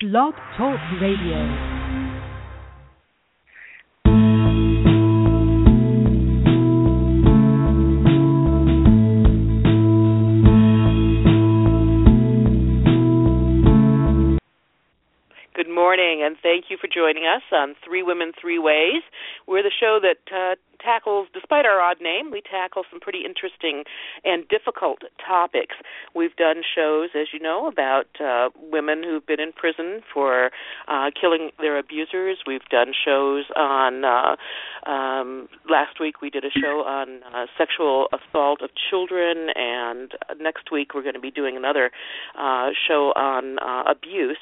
Blog Talk Radio. Good morning, and thank you for joining us on Three Women, Three Ways. We're the show that uh, tackles, despite our odd name, we tackle some pretty interesting and difficult topics. We've done shows, as you know, about uh, women who've been in prison for uh, killing their abusers. We've done shows on, uh, um, last week we did a show on uh, sexual assault of children, and next week we're going to be doing another uh, show on uh, abuse.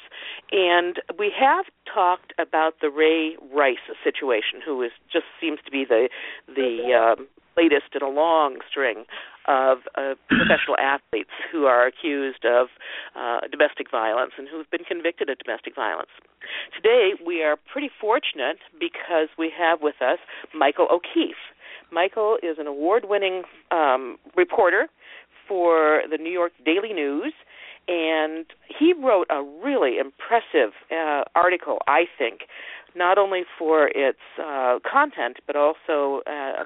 And we have talked about the Ray Rice situation, who is just seems to be the the um, latest in a long string of uh, professional athletes who are accused of uh, domestic violence and who've been convicted of domestic violence. Today, we are pretty fortunate because we have with us Michael O'Keeffe. Michael is an award winning um, reporter for the New York Daily News and he wrote a really impressive uh, article, I think, not only for its uh, content but also uh,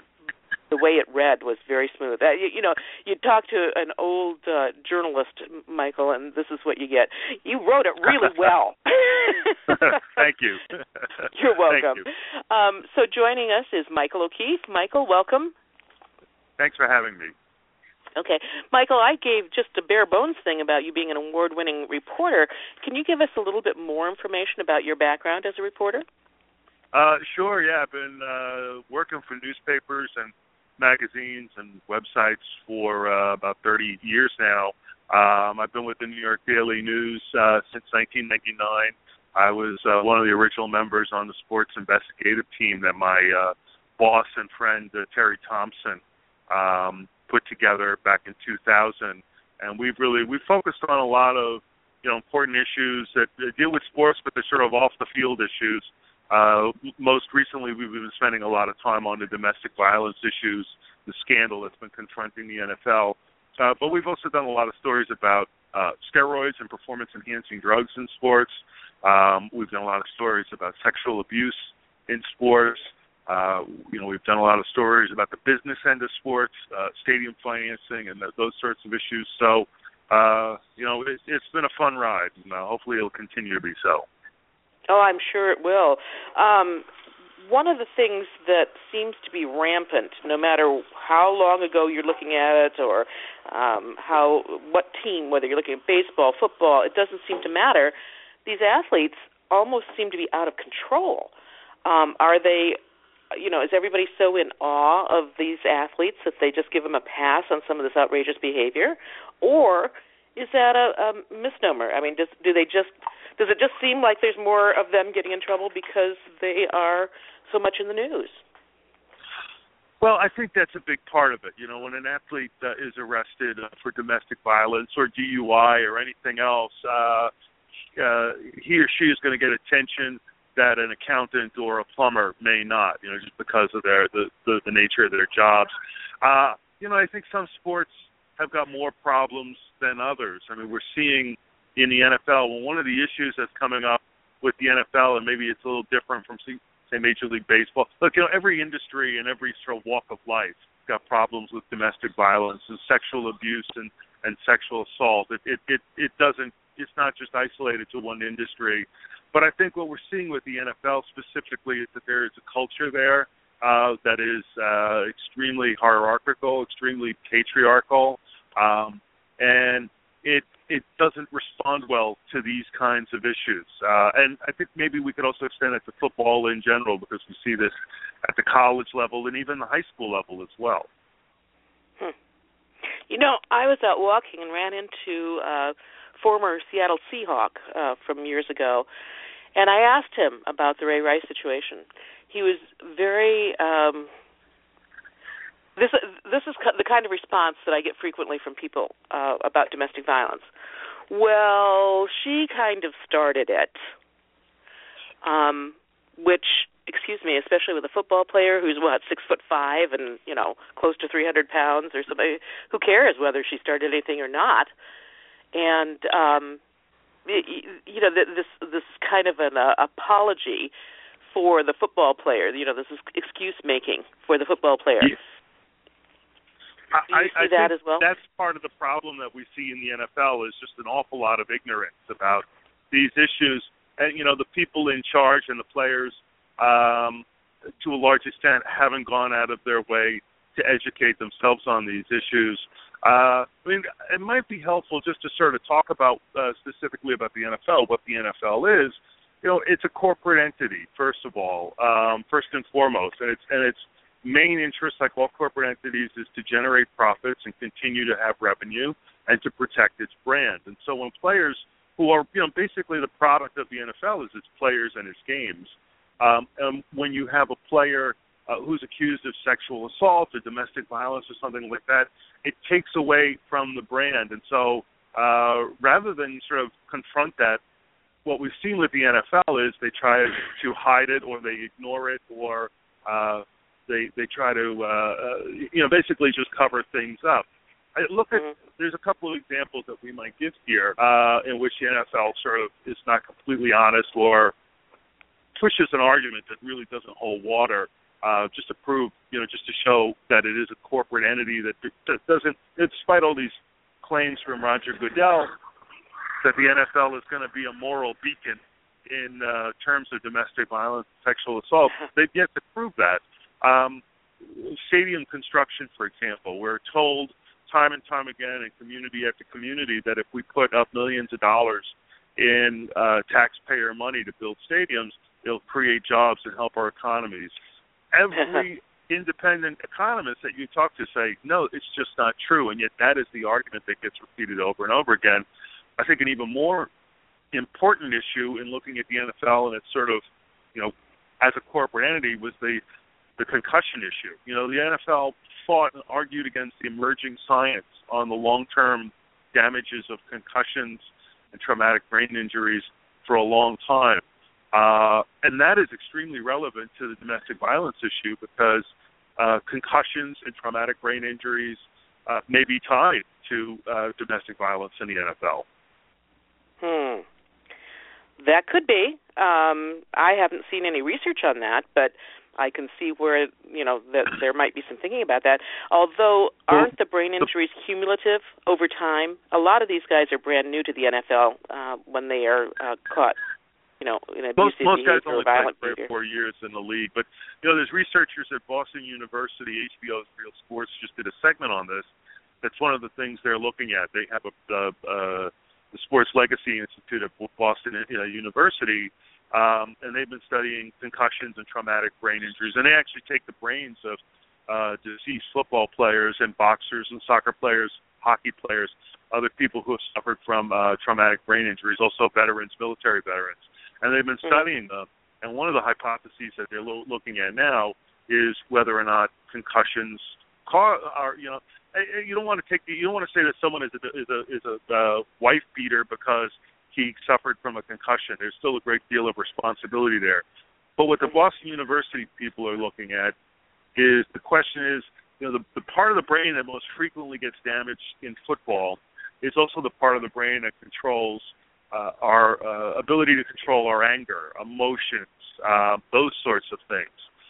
the way it read was very smooth. Uh, you, you know, you talk to an old uh, journalist, Michael, and this is what you get. You wrote it really well. Thank you. You're welcome. Thank you. Um, so joining us is Michael O'Keeffe. Michael, welcome. Thanks for having me. Okay. Michael, I gave just a bare bones thing about you being an award winning reporter. Can you give us a little bit more information about your background as a reporter? Uh, sure, yeah. I've been uh, working for newspapers and magazines and websites for uh, about 30 years now. Um, I've been with the New York Daily News uh, since 1999. I was uh, one of the original members on the sports investigative team that my uh, boss and friend uh, Teri Thompson um, put together back in 2000, and we've really we focused on a lot of you know important issues that, that deal with sports, but they're sort of off the field issues. Uh, most recently, we've been spending a lot of time on the domestic violence issues, the scandal that's been confronting the NFL. Uh, but we've also done a lot of stories about uh, steroids and performance-enhancing drugs in sports. Um, we've done a lot of stories about sexual abuse in sports. Uh, you know, we've done a lot of stories about the business end of sports, uh, stadium financing, and th- those sorts of issues. So, uh, you know, it, it's been a fun ride, and uh, hopefully it'll continue to be so. Oh, I'm sure it will. Um, one of the things that seems to be rampant, no matter how long ago you're looking at it, or um, how what team, whether you're looking at baseball, football, it doesn't seem to matter. These athletes almost seem to be out of control. Um, are they you know, is everybody so in awe of these athletes that they just give them a pass on some of this outrageous behavior, or is that a, a misnomer? I mean, does do they just does it just seem like there's more of them getting in trouble because they are so much in the news? Well, I think that's a big part of it. You know, when an athlete uh, is arrested uh, for domestic violence or DUI or anything else, uh, uh, he or she is going to get attention that an accountant or a plumber may not, you know, just because of their the the, the nature of their jobs. Uh, you know, I think some sports have got more problems than others. I mean, we're seeing in the NFL. Well, one of the issues that's coming up with the NFL, and maybe it's a little different from say Major League Baseball. Look, you know, every industry and every sort of walk of life got problems with domestic violence and sexual abuse and and sexual assault. It it it, it doesn't. It's not just isolated to one industry. But I think what we're seeing with the NFL specifically is that there is a culture there uh, that is uh, extremely hierarchical, extremely patriarchal, um, and it it doesn't respond well to these kinds of issues. Uh, and I think maybe we could also extend it to football in general because we see this at the college level and even the high school level as well. Hmm. You know, I was out walking and ran into uh former Seattle Seahawk uh from years ago and I asked him about the Ray Rice situation. He was very um this this is the kind of response that I get frequently from people uh about domestic violence. Well, she kind of started it. Um which excuse me, especially with a football player who's what six foot five and you know close to three hundred pounds, or somebody who cares whether she started anything or not. And um you know, this this kind of an uh, apology for the football player. You know, this is excuse making for the football player. Yeah. Do you I, see I that think as well? That's part of the problem that we see in the NFL is just an awful lot of ignorance about these issues, and you know the people in charge and the players, um, to a large extent, haven't gone out of their way to educate themselves on these issues. Uh, I mean, it might be helpful just to sort of talk about uh, specifically about the NFL, what the NFL is. You know, it's a corporate entity, first of all, um, first and foremost, and it's and its main interest, like all corporate entities, is to generate profits and continue to have revenue and to protect its brand. And so when players who are, you know, basically the product of the NFL is its players and its games. Um, and when you have a player uh, who's accused of sexual assault or domestic violence or something like that, it takes away from the brand. And so uh, rather than sort of confront that, what we've seen with the NFL is they try to hide it or they ignore it or uh, they they try to uh, uh, you know basically just cover things up. I look at Mhm. there's a couple of examples that we might give here uh, in which the NFL sort of is not completely honest or pushes an argument that really doesn't hold water uh, just to prove, you know, just to show that it is a corporate entity that, that doesn't, despite all these claims from Roger Goodell that the NFL is going to be a moral beacon in uh, terms of domestic violence, sexual assault, they've yet to prove that. Um, stadium construction, for example, we're told time and time again in community after community that if we put up millions of dollars in uh, taxpayer money to build stadiums, it'll create jobs and help our economies. Every independent economist that you talk to say, no, it's just not true, and yet that is the argument that gets repeated over and over again. I think an even more important issue in looking at the NFL and its sort of, you know, as a corporate entity was the the concussion issue. You know, the NFL fought and argued against the emerging science on the long-term damages of concussions and traumatic brain injuries for a long time. Uh, and that is extremely relevant to the domestic violence issue because uh, concussions and traumatic brain injuries uh, may be tied to uh, domestic violence in the NFL. Hmm. That could be. Um, I haven't seen any research on that, but I can see where you know that there might be some thinking about that. Although, aren't the brain injuries cumulative over time? A lot of these guys are brand new to the NFL uh, when they are uh, caught, you know, in Most abusive most guys behavior only play three or four years in the league, but you know, there's researchers at Boston University, HBO's Real Sports just did a segment on this. That's one of the things they're looking at. They have a uh, uh, the Sports Legacy Institute at Boston uh, University, um, and they've been studying concussions and traumatic brain injuries. And they actually take the brains of uh, deceased football players and boxers and soccer players, hockey players, other people who have suffered from uh, traumatic brain injuries, also veterans, military veterans, and they've been Mhm. studying them. And one of the hypotheses that they're lo- looking at now is whether or not concussions car are you know you don't want to take the, you don't want to say that someone is a is a is a uh, wife beater because he suffered from a concussion. There's still a great deal of responsibility there. But what the Boston University people are looking at is the question is, you know, the, the part of the brain that most frequently gets damaged in football is also the part of the brain that controls uh, our uh, ability to control our anger, emotions, uh, those sorts of things.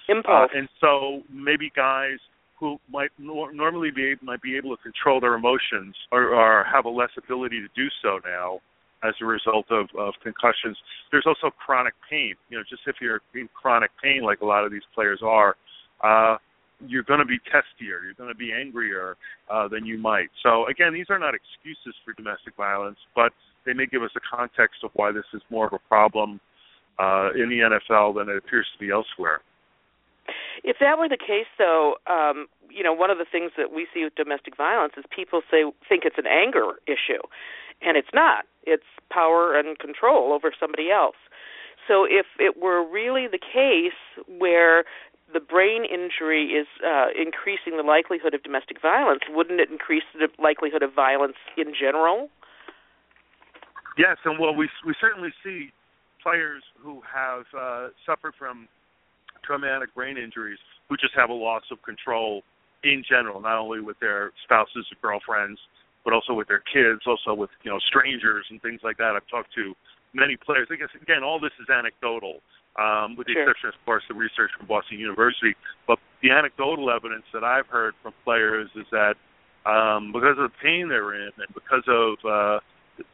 Impulse. Uh, and so maybe guys who might nor- normally be might be able to control their emotions or, or have a less ability to do so now as a result of, of concussions. There's also chronic pain. You know, just if you're in chronic pain like a lot of these players are, uh, you're going to be testier. You're going to be angrier uh, than you might. So again, these are not excuses for domestic violence, but they may give us a context of why this is more of a problem uh, in the NFL than it appears to be elsewhere. If that were the case, though, um, you know, one of the things that we see with domestic violence is people say think it's an anger issue, and it's not. It's power and control over somebody else. So if it were really the case where the brain injury is uh, increasing the likelihood of domestic violence, wouldn't it increase the likelihood of violence in general? Yes, and well, we we certainly see players who have uh, suffered from traumatic brain injuries who just have a loss of control in general, not only with their spouses or girlfriends, but also with their kids, also with you know strangers and things like that. I've talked to many players. I guess again, all this is anecdotal, um, with the sure. exception, of course, the research from Boston University. But the anecdotal evidence that I've heard from players is that um, because of the pain they're in and because of uh,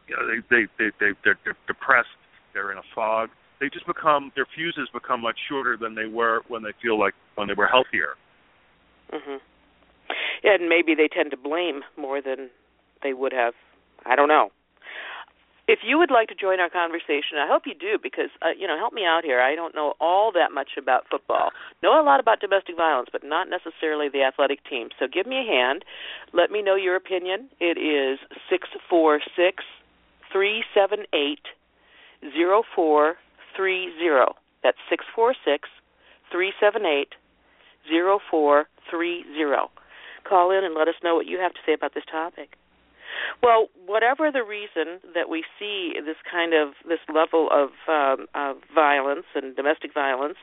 you know, they, they they they they're, depressed, they're in a fog. They just become their fuses become much shorter than they were when they feel like when they were healthier. Mhm. And maybe they tend to blame more than they would have. I don't know. If you would like to join our conversation, I hope you do because uh, you know, help me out here. I don't know all that much about football. Know a lot about domestic violence, but not necessarily the athletic team. So give me a hand. Let me know your opinion. It is six four six three seven eight zero four three zero. That's six four six three seven eight zero four three zero. Call in and let us know what you have to say about this topic. Well, whatever the reason that we see this kind of this level of, um, of violence and domestic violence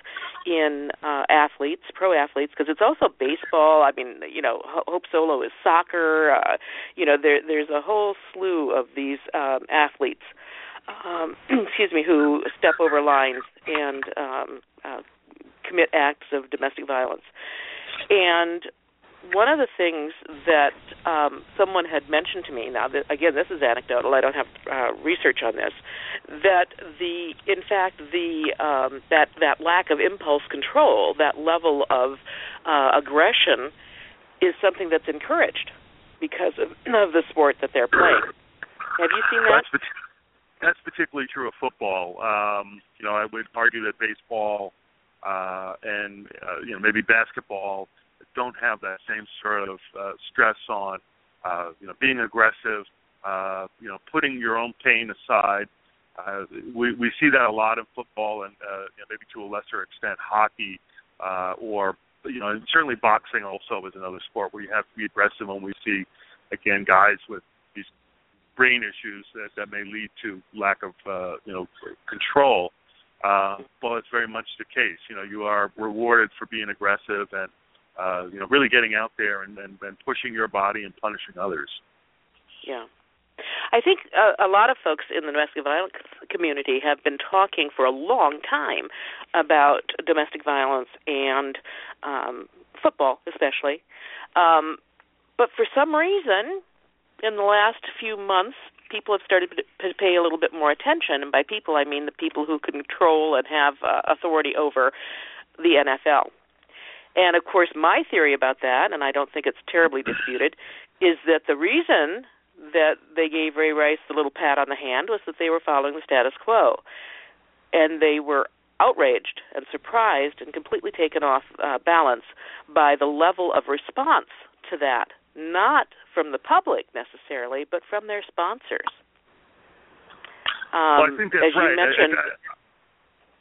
in uh, athletes, pro athletes, because it's also baseball. I mean, you know, Hope Solo is soccer. Uh, you know, there there's a whole slew of these um, athletes. Um, excuse me, who step over lines and um, uh, commit acts of domestic violence. And one of the things that um, someone had mentioned to me now that again this is anecdotal i don't have uh, research on this that the in fact the um, that that lack of impulse control that level of uh, aggression is something that's encouraged because of, of the sport that they're playing. Have you seen that? That's, that's particularly true of football. Um, you know i would argue that baseball uh, and uh, you know maybe basketball don't have that same sort of uh, stress on, uh, you know, being aggressive, uh, you know, putting your own pain aside. Uh, we we see that a lot in football and uh, you know, maybe to a lesser extent hockey, uh, or you know, and certainly boxing also is another sport where you have to be aggressive. When we see again guys with these brain issues that that may lead to lack of uh, you know control. Uh, well, it's very much the case. You know, you are rewarded for being aggressive and uh, you know, really getting out there and, and, and pushing your body and punishing others. Yeah. I think a, a lot of folks in the domestic violence community have been talking for a long time about domestic violence and um, football, especially. Um, but for some reason, in the last few months, people have started to pay a little bit more attention. And by people, I mean the people who control and have uh, authority over the NFL. And of course, my theory about that, and I don't think it's terribly disputed, is that the reason that they gave Ray Rice the little pat on the hand was that they were following the status quo. And they were outraged and surprised and completely taken off uh, balance by the level of response to that, not from the public necessarily, but from their sponsors. Um, well, I think that's as you right. mentioned, I, I,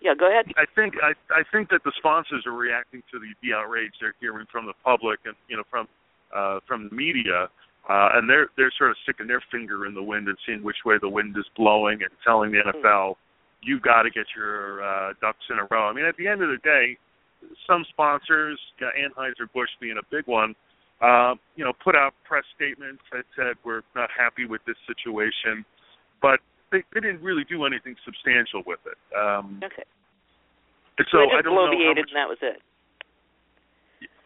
yeah, go ahead. I think I I think that the sponsors are reacting to the the outrage they're hearing from the public and you know from uh from the media uh and they're they're sort of sticking their finger in the wind and seeing which way the wind is blowing and telling the Hmm. NFL you've got to get your uh ducks in a row. I mean at the end of the day some sponsors, uh, Anheuser-Busch being a big one, uh, you know, put out press statements that said we're not happy with this situation, but they, they didn't really do anything substantial with it. Um, okay. So just I don't know how much, and that was it.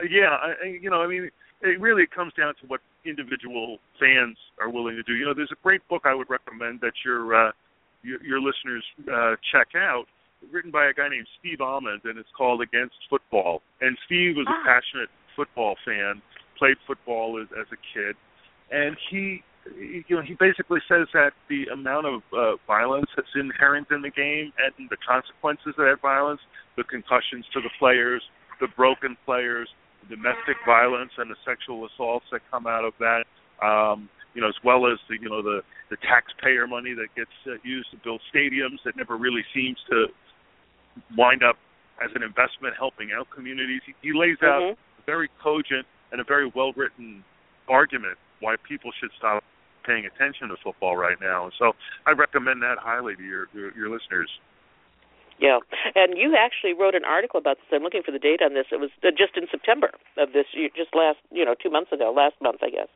Yeah, I, you know, I mean, it really comes down to what individual fans are willing to do. You know, there's a great book I would recommend that your uh, your, your listeners uh, check out, written by a guy named Steve Almond, and it's called Against Football. And Steve was a Ah. passionate football fan, played football as, as a kid, and he you know, he basically says that the amount of uh, violence that's inherent in the game and the consequences of that violence, the concussions to the players, the broken players, the domestic violence and the sexual assaults that come out of that, um, you know, as well as the you know the the taxpayer money that gets uh, used to build stadiums that never really seems to wind up as an investment helping out communities. He, he lays out Mhm. a very cogent and a very well written argument why people should stop paying attention to football right now. So I recommend that highly to your your, your listeners. Yeah, and you actually wrote an article about this. I'm looking for the date on this. It was uh, just in September of this year, just last, you know, two months ago, last month, I guess,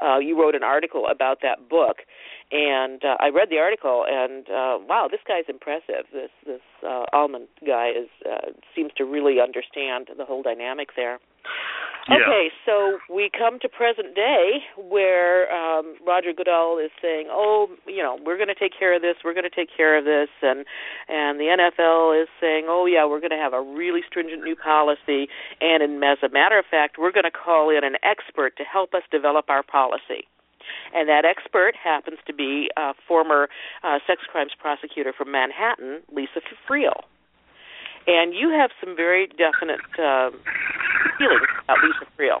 uh, you wrote an article about that book, and uh, I read the article, and uh, wow, this guy's impressive. This this uh, Almond guy is uh, seems to really understand the whole dynamic there. Yeah. Okay, so we come to present day where um, Roger Goodell is saying, "Oh, you know, we're going to take care of this. We're going to take care of this," and and the NFL is saying, "Oh, yeah, we're going to have a really stringent new policy." And in, as a matter of fact, we're going to call in an expert to help us develop our policy and that expert happens to be a former uh, sex crimes prosecutor from Manhattan, Lisa Friel. And you have some very definite uh, feelings about Lisa Friel.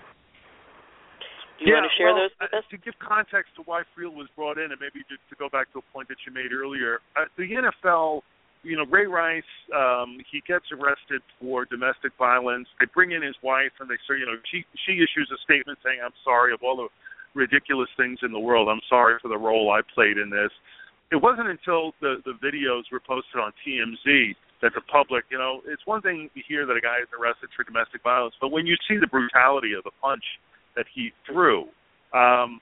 Do you yeah, want to share well, those with us? To give context to why Friel was brought in, and maybe just to go back to a point that you made earlier, uh, the NFL, you know, Ray Rice, um, he gets arrested for domestic violence. They bring in his wife, and they say, you know, she she issues a statement saying, "I'm sorry of all the ridiculous things in the world. I'm sorry for the role I played in this." It wasn't until the the videos were posted on TMZ that the public, you know, it's one thing to hear that a guy is arrested for domestic violence, but when you see the brutality of the punch that he threw, um,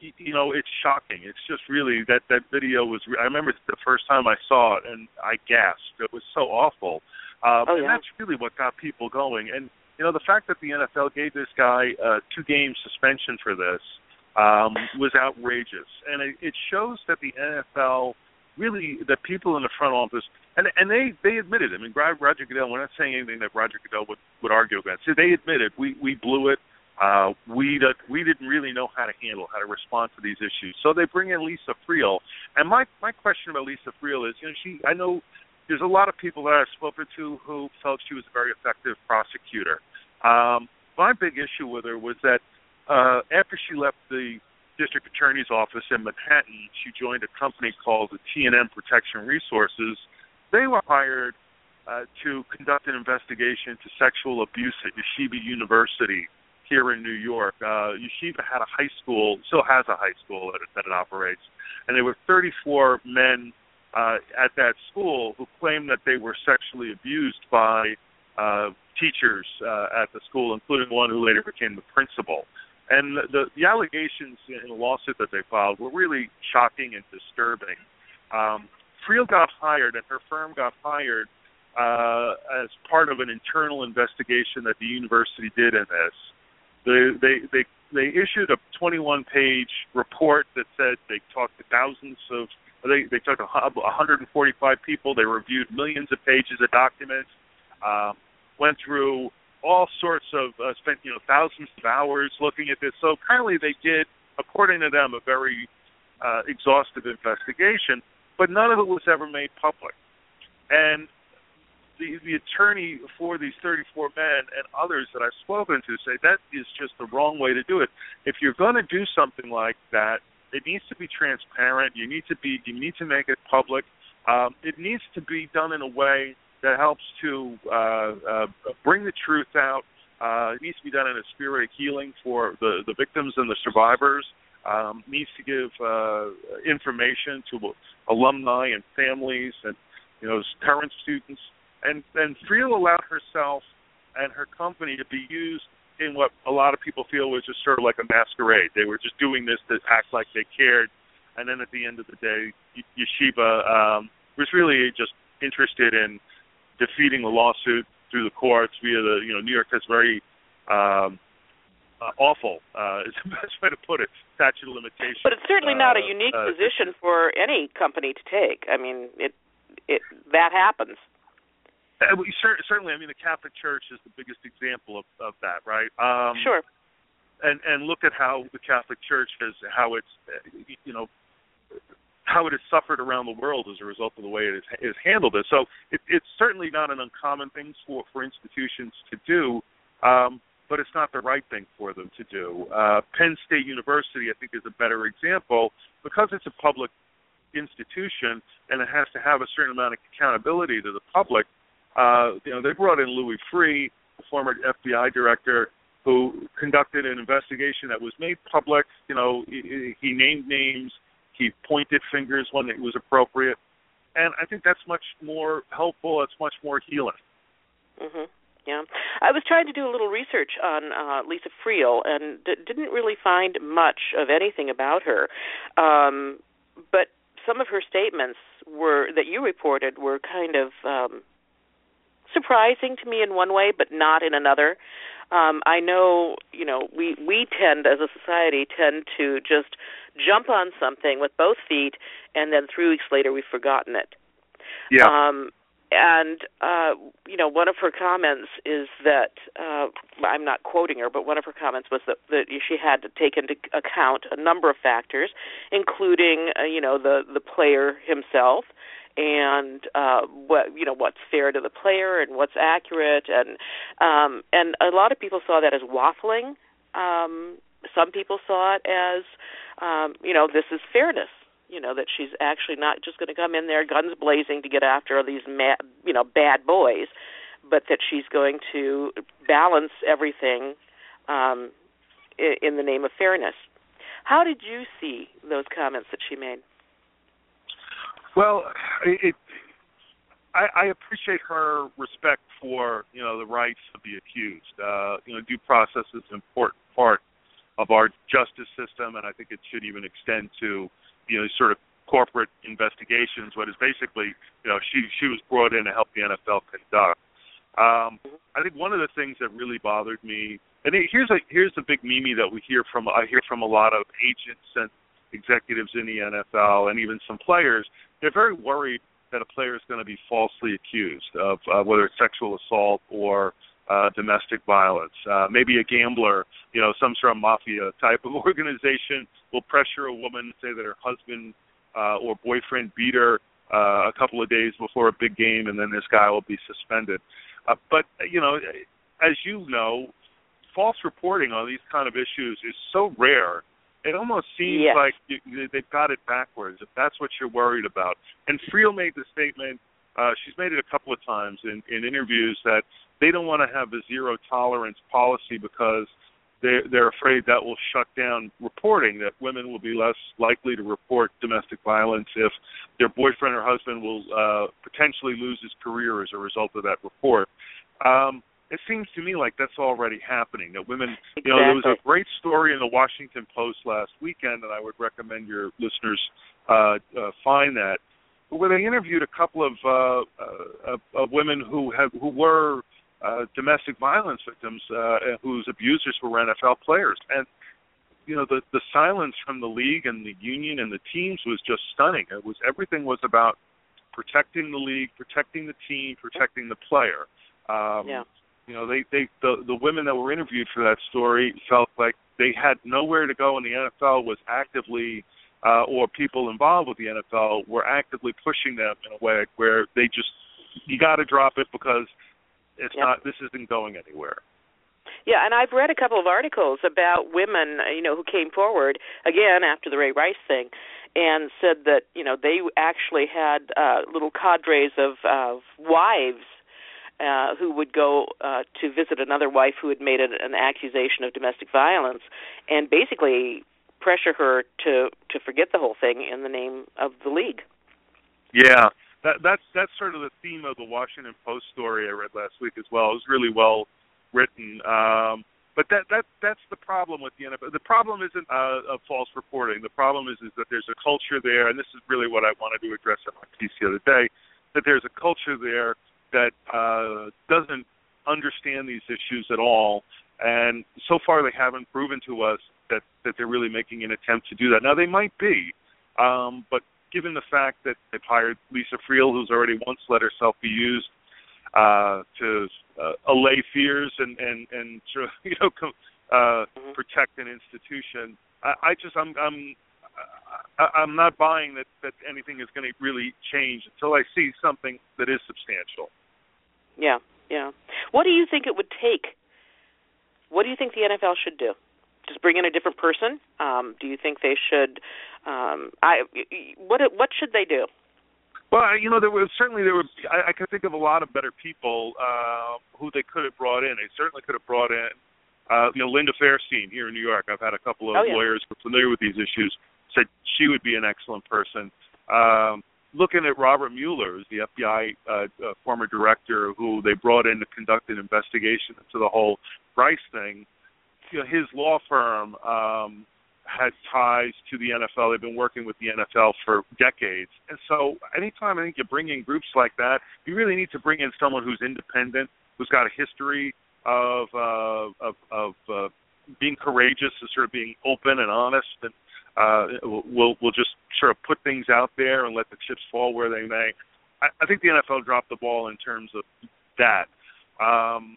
you, you know, it's shocking. It's just really that that video was. I remember the first time I saw it, and I gasped. It was so awful, um, Oh, and that's really what got people going. And you know, the fact that the NFL gave this guy a two game suspension for this um, was outrageous, and it, it shows that the NFL really the people in the front office and and they they admitted. I mean, Roger Goodell. We're not saying anything that Roger Goodell would would argue against. They admitted we we blew it. Uh, we that we didn't really know how to handle how to respond to these issues. So they bring in Lisa Friel. And my my question about Lisa Friel is, you know, she I know there's a lot of people that I've spoken to who felt she was a very effective prosecutor. Um, my big issue with her was that uh, after she left the district attorney's office in Manhattan, she joined a company called the T&M Protection Resources. They were hired uh, to conduct an investigation into sexual abuse at Yeshiva University here in New York. Uh, Yeshiva had a high school, still has a high school that it, that it operates, and there were 34 men uh, at that school who claimed that they were sexually abused by uh, teachers uh, at the school, including one who later became the principal. And the, the allegations in the lawsuit that they filed were really shocking and disturbing. Um, Friel got hired, and her firm got hired uh, as part of an internal investigation that the university did in this. They they they, they issued a 21-page report that said they talked to thousands of they they a, hu- 145 people. They reviewed millions of pages of documents. Um, went through all sorts of uh, spent you know thousands of hours looking at this. So apparently they did, according to them, a very uh, exhaustive investigation, but none of it was ever made public. And the the attorney for these 34 men and others that I've spoken to say that is just the wrong way to do it. If you're going to do something like that, it needs to be transparent. You need to be you need to make it public. Um, it needs to be done in a way that helps to uh, uh, bring the truth out. Uh, it needs to be done in a spirit of healing for the, the victims and the survivors. Um, needs to give uh, information to alumni and families and you know current students. And and Friel allowed herself and her company to be used in what a lot of people feel was just sort of like a masquerade. They were just doing this to act like they cared, and then at the end of the day, Yeshiva um, was really just interested in defeating the lawsuit through the courts via the you know New York has very um, uh, awful uh, is the best way to put it statute of limitations. But it's certainly not a uh, unique uh, position for any company to take. I mean, it it that happens. Uh, certainly, I mean, the Catholic Church is the biggest example of, of that, right? Um, sure. and and look at how the Catholic Church has how it's you know how it has suffered around the world as a result of the way it has, has handled it. So it, it's certainly not an uncommon thing for for institutions to do, um, but it's not the right thing for them to do. Uh, Penn State University, I think, is a better example because it's a public institution and it has to have a certain amount of accountability to the public. Uh, you know, they brought in Louis Freeh, the former FBI director, who conducted an investigation that was made public. You know, he, he named names, he pointed fingers when it was appropriate, and I think that's much more helpful. It's much more healing. Mhm. Yeah, I was trying to do a little research on uh, Lisa Friel and d- didn't really find much of anything about her. Um, but some of her statements were that you reported were kind of um, surprising to me in one way, but not in another. Um, I know, you know, we we tend as a society tend to just jump on something with both feet, and then three weeks later we've forgotten it. Yeah. Um, and uh, you know, one of her comments is that uh, I'm not quoting her, but one of her comments was that, that she had to take into account a number of factors, including uh, you know the the player himself and uh what you know what's fair to the player and what's accurate and um and a lot of people saw that as waffling um some people saw it as um you know this is fairness you know that she's actually not just going to come in there guns blazing to get after all these mad, you know bad boys, but that she's going to balance everything um, in, in the name of fairness. How did you see those comments that she made? Well, it, I, I appreciate her respect for you know the rights of the accused. Uh, you know, due process is an important part of our justice system, and I think it should even extend to you know sort of corporate investigations. What is basically you know she she was brought in to help the NFL conduct. Um, I think one of the things that really bothered me, and here's a here's a big meme that we hear from I hear from a lot of agents and executives in the NFL and even some players. They're very worried that a player is going to be falsely accused of uh, whether it's sexual assault or uh, domestic violence. Uh, maybe a gambler, you know, some sort of mafia type of organization will pressure a woman, say that her husband uh, or boyfriend beat her uh, a couple of days before a big game, and then this guy will be suspended. Uh, but you know, as you know, false reporting on these kind of issues is so rare. It almost seems yes. like you, they've got it backwards. If that's what you're worried about, and Friel made the statement. Uh, she's made it a couple of times in, in interviews that they don't want to have a zero tolerance policy because they're, they're afraid that will shut down reporting, that women will be less likely to report domestic violence if their boyfriend or husband will uh, potentially lose his career as a result of that report. Um, it seems to me like that's already happening. That women, you know, there was a great story in the Washington Post last weekend, and I would recommend your listeners uh, uh, find that, where they interviewed a couple of uh, uh, of, of women who have who were uh, domestic violence victims uh, whose abusers were NFL players, and you know the the silence from the league and the union and the teams was just stunning. It was everything was about protecting the league, protecting the team, protecting the player. Um, yeah. You know, they they the the women that were interviewed for that story felt like they had nowhere to go, and the NFL was actively. Uh, or people involved with the NFL were actively pushing them in a way where they just you got to drop it because it's yep. not. This isn't going anywhere. Yeah, and I've read a couple of articles about women, you know, who came forward again after the Ray Rice thing, and said that you know they actually had uh, little cadres of of wives uh, who would go uh, to visit another wife who had made an, an accusation of domestic violence, and basically pressure her to to forget the whole thing in the name of the league. Yeah, that that's that's sort of the theme of the Washington Post story I read last week as well. It was really well written. Um, but that that that's the problem with the NFL. The problem isn't uh, of false reporting. The problem is is that there's a culture there, and this is really what I wanted to address in my piece the other day. That there's a culture there that uh, doesn't understand these issues at all, and so far they haven't proven to us that that they're really making an attempt to do that. Now they might be, um, but given the fact that they've hired Lisa Friel, who's already once let herself be used uh, to uh, allay fears and and and you know uh, mm-hmm. protect an institution. I, I just I'm I'm I'm not buying that that anything is going to really change until I see something that is substantial. Yeah, yeah. What do you think it would take? What do you think the NFL should do? Just bring in a different person? Um, do you think they should? Um, I what what should they do? Well, you know, there was certainly there were. I, I can think of a lot of better people uh, who they could have brought in. They certainly could have brought in, uh, you know, Linda Fairstein here in New York. I've had a couple of oh, yeah. lawyers who are familiar with these issues. Said she would be an excellent person. Um, looking at Robert Mueller, the FBI uh, uh, former director, who they brought in to conduct an investigation into the whole Rice thing. You know, his law firm um, has ties to the NFL. They've been working with the NFL for decades, and so anytime I think you bring in groups like that, you really need to bring in someone who's independent, who's got a history of uh, of, of uh, being courageous, and sort of being open and honest, and uh, we'll we'll just sort of put things out there and let the chips fall where they may. I, I think the NFL dropped the ball in terms of that. Um,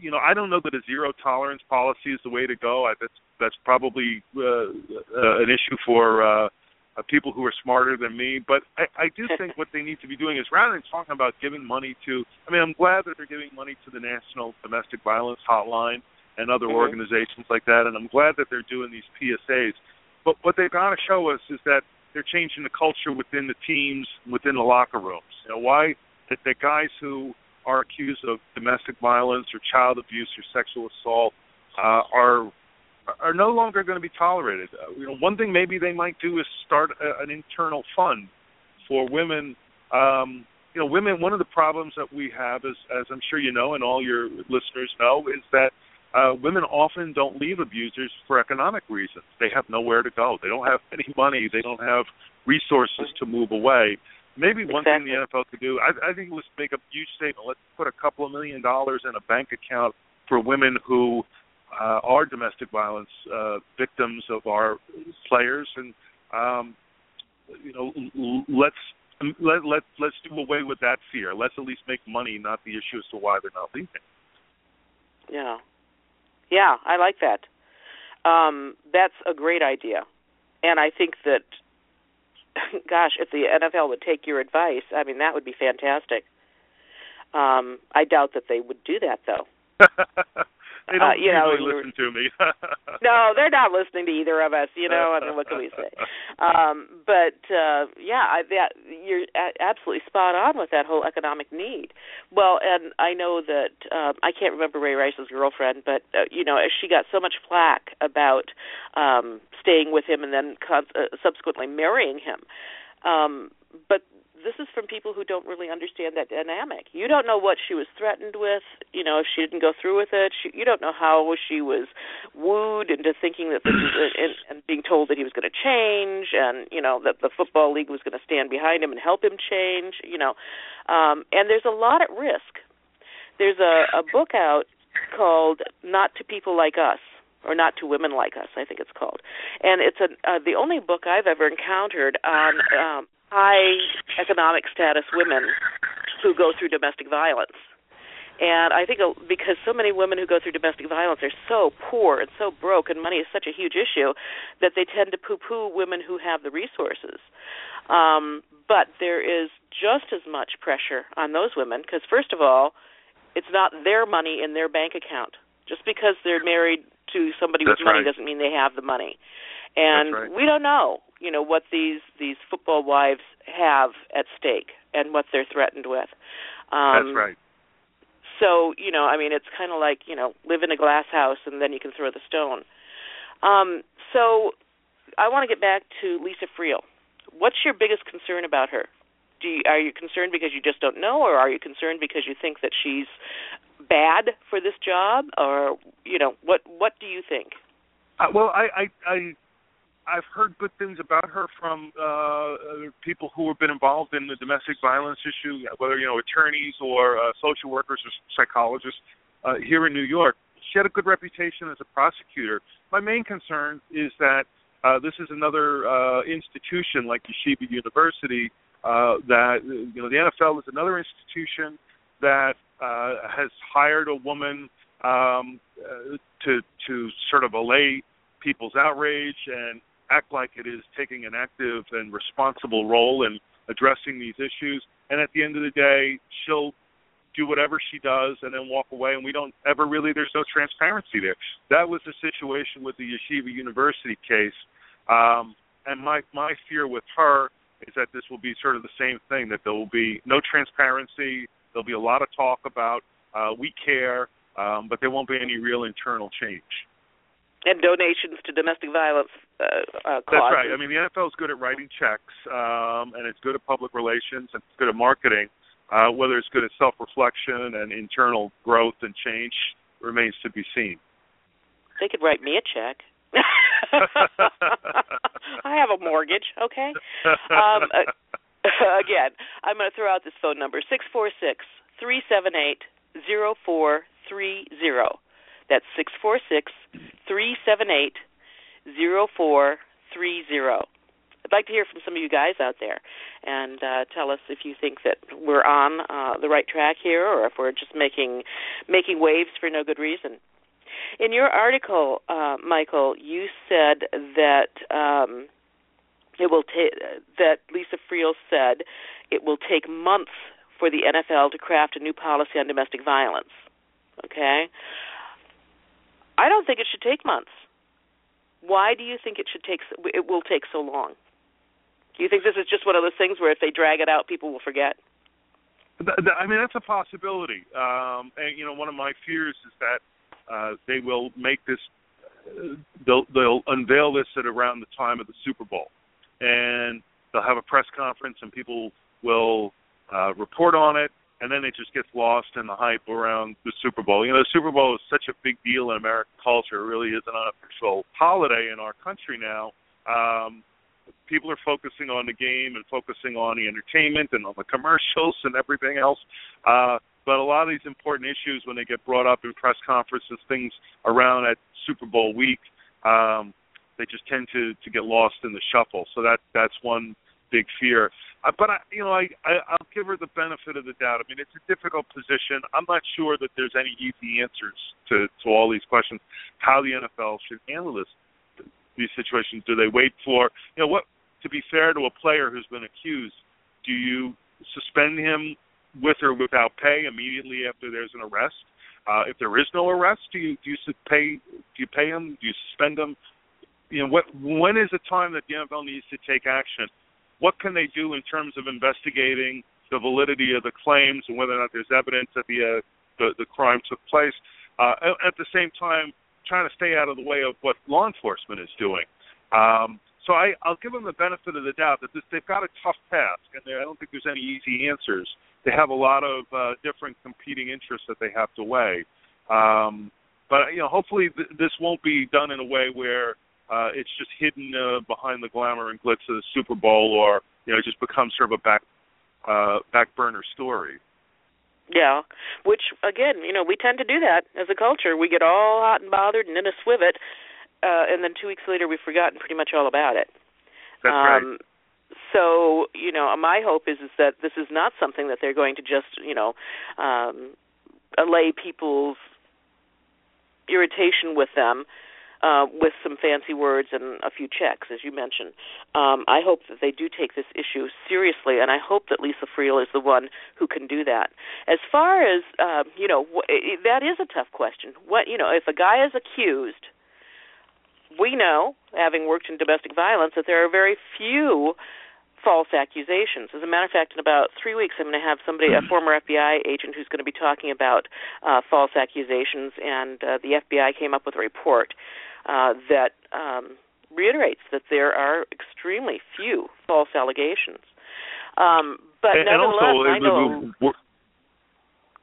you know, I don't know that a zero tolerance policy is the way to go. I, that's that's probably uh, uh, an issue for uh, uh, people who are smarter than me. But I, I do think what they need to be doing is rather than talking about giving money to, I mean, I'm glad that they're giving money to the National Domestic Violence Hotline and other mm-hmm. organizations like that, and I'm glad that they're doing these PSAs. But what they've got to show us is that they're changing the culture within the teams, within the locker rooms. You know, why that the guys who are accused of domestic violence or child abuse or sexual assault uh, are are no longer going to be tolerated. Uh, you know, one thing maybe they might do is start a, an internal fund for women. Um, you know, women. One of the problems that we have, is, as I'm sure you know, and all your listeners know, is that uh, women often don't leave abusers for economic reasons. They have nowhere to go. They don't have any money. They don't have resources to move away. Maybe one exactly. thing the NFL could do, I, I think, let's make a huge statement. Let's put a couple of million dollars in a bank account for women who uh, are domestic violence uh, victims of our players, and um, you know, let's let let let's do away with that fear. Let's at least make money, not the issue as to why they're not leaving. Yeah, yeah, I like that. Um, that's a great idea, and I think that, gosh, if the NFL would take your advice, I mean, that would be fantastic. Um, I doubt that they would do that, though. They don't uh, you know, listen to me. no, they're not listening to either of us. You know, I mean, what can we say? Um, but uh, yeah, I, that you're absolutely spot on with that whole economic need. Well, and I know that um, I can't remember Ray Rice's girlfriend, but uh, you know, she got so much flack about um, staying with him and then uh, subsequently marrying him. Um, but this is from people who don't really understand that dynamic. You don't know what she was threatened with. You know, if she didn't go through with it, she, you don't know how she was wooed into thinking that this was, and, and being told that he was going to change, and you know that the football league was going to stand behind him and help him change. You know, um, and there's a lot at risk. There's a, a book out called "Not to People Like Us." or not to women like us, I think it's called, and it's a uh, the only book I've ever encountered on um, high economic status women who go through domestic violence. And I think because so many women who go through domestic violence are so poor and so broke, and money is such a huge issue, that they tend to poo-poo women who have the resources. Um, but there is just as much pressure on those women because, first of all, it's not their money in their bank account. Just because they're married to somebody That's with money right. doesn't mean they have the money. And right. we don't know you know what these these football wives have at stake and what they're threatened with. Um, That's right. So you know, I mean, it's kind of like you know, live in a glass house and then you can throw the stone. Um, so I want to get back to Lisa Friel. What's your biggest concern about her? Do you, are you concerned because you just don't know, or are you concerned because you think that she's bad for this job, or you know, what what do you think? Uh, well, I, I I I've heard good things about her from uh, people who have been involved in the domestic violence issue, whether you know attorneys or uh, social workers or psychologists uh, here in New York. She had a good reputation as a prosecutor. My main concern is that uh, this is another uh, institution like Yeshiva University uh, that you know the NFL is another institution that uh, has hired a woman um, uh, to to sort of allay people's outrage and act like it is taking an active and responsible role in addressing these issues. And at the end of the day, she'll do whatever she does and then walk away and we don't ever really there's no transparency there. That was the situation with the Yeshiva University case. Um and my my fear with her is that this will be sort of the same thing that there will be no transparency, there'll be a lot of talk about uh we care, um but there won't be any real internal change. And donations to domestic violence uh, uh, causes. That's right. I mean, the NFL is good at writing checks, um, and it's good at public relations, and it's good at marketing. Uh, whether it's good at self-reflection and internal growth and change remains to be seen. They could write me a check. I have a mortgage, okay? Um, uh, again, I'm going to throw out this phone number six four six three seven eight zero four three zero. That's six four six three seven eight zero four three zero. I'd like to hear from some of you guys out there and uh, tell us if you think that we're on uh, the right track here, or if we're just making making waves for no good reason. In your article, uh, Michael, you said that um, it will take that Lisa Friel said it will take months for the NFL to craft a new policy on domestic violence. Okay, I don't think it should take months. Why do you think it should take? It will take so long. Do you think this is just one of those things where if they drag it out, people will forget? I mean, that's a possibility. Um, and you know, one of my fears is that uh, they will make this. Uh, they'll they'll unveil this at around the time of the Super Bowl, and they'll have a press conference, and people will uh, report on it, and then it just gets lost in the hype around the Super Bowl. You know, the Super Bowl is such a big deal in American culture; it really is an unofficial holiday in our country now. Um, people are focusing on the game and focusing on the entertainment and on the commercials and everything else. Uh, but a lot of these important issues, when they get brought up in press conferences, things around at Super Bowl week, um, they just tend to to get lost in the shuffle. So that that's one big fear. Uh, but I, you know, I, I I'll give her the benefit of the doubt. I mean, it's a difficult position. I'm not sure that there's any easy answers to to all these questions. How the NFL should handle this these situations? Do they wait for you know what? To be fair to a player who's been accused, do you suspend him with or without pay immediately after there's an arrest? Uh, if there is no arrest, do you do you pay do you pay him? Do you suspend him? You know what? When is the time that the NFL needs to take action? What can they do in terms of investigating the validity of the claims and whether or not there's evidence that the uh, the, the crime took place? Uh, at the same time, trying to stay out of the way of what law enforcement is doing. Um, so I, I'll give them the benefit of the doubt that this, they've got a tough task, and I don't think there's any easy answers. They have a lot of uh, different competing interests that they have to weigh. Um, but you know, hopefully th- this won't be done in a way where uh, it's just hidden uh, behind the glamour and glitz of the Super Bowl, or you know, it just becomes sort of a back uh, back burner story. Yeah, which again, you know, we tend to do that as a culture. We get all hot and bothered and in a swivet, uh, and then two weeks later we've forgotten pretty much all about it. That's um, right. So, you know, my hope is is that this is not something that they're going to just, you know, um, allay people's irritation with them uh, with some fancy words and a few checks, as you mentioned. Um, I hope that they do take this issue seriously, and I hope that Lisa Friel is the one who can do that. As far as uh, you know, w- that is a tough question. What you know, if a guy is accused, we know, having worked in domestic violence, that there are very few false accusations. As a matter of fact, in about three weeks, I'm going to have somebody, a former FBI agent, who's going to be talking about uh, false accusations, and uh, the FBI came up with a report uh, that um, reiterates that there are extremely few false allegations. Um, but and, nevertheless, and also, I know.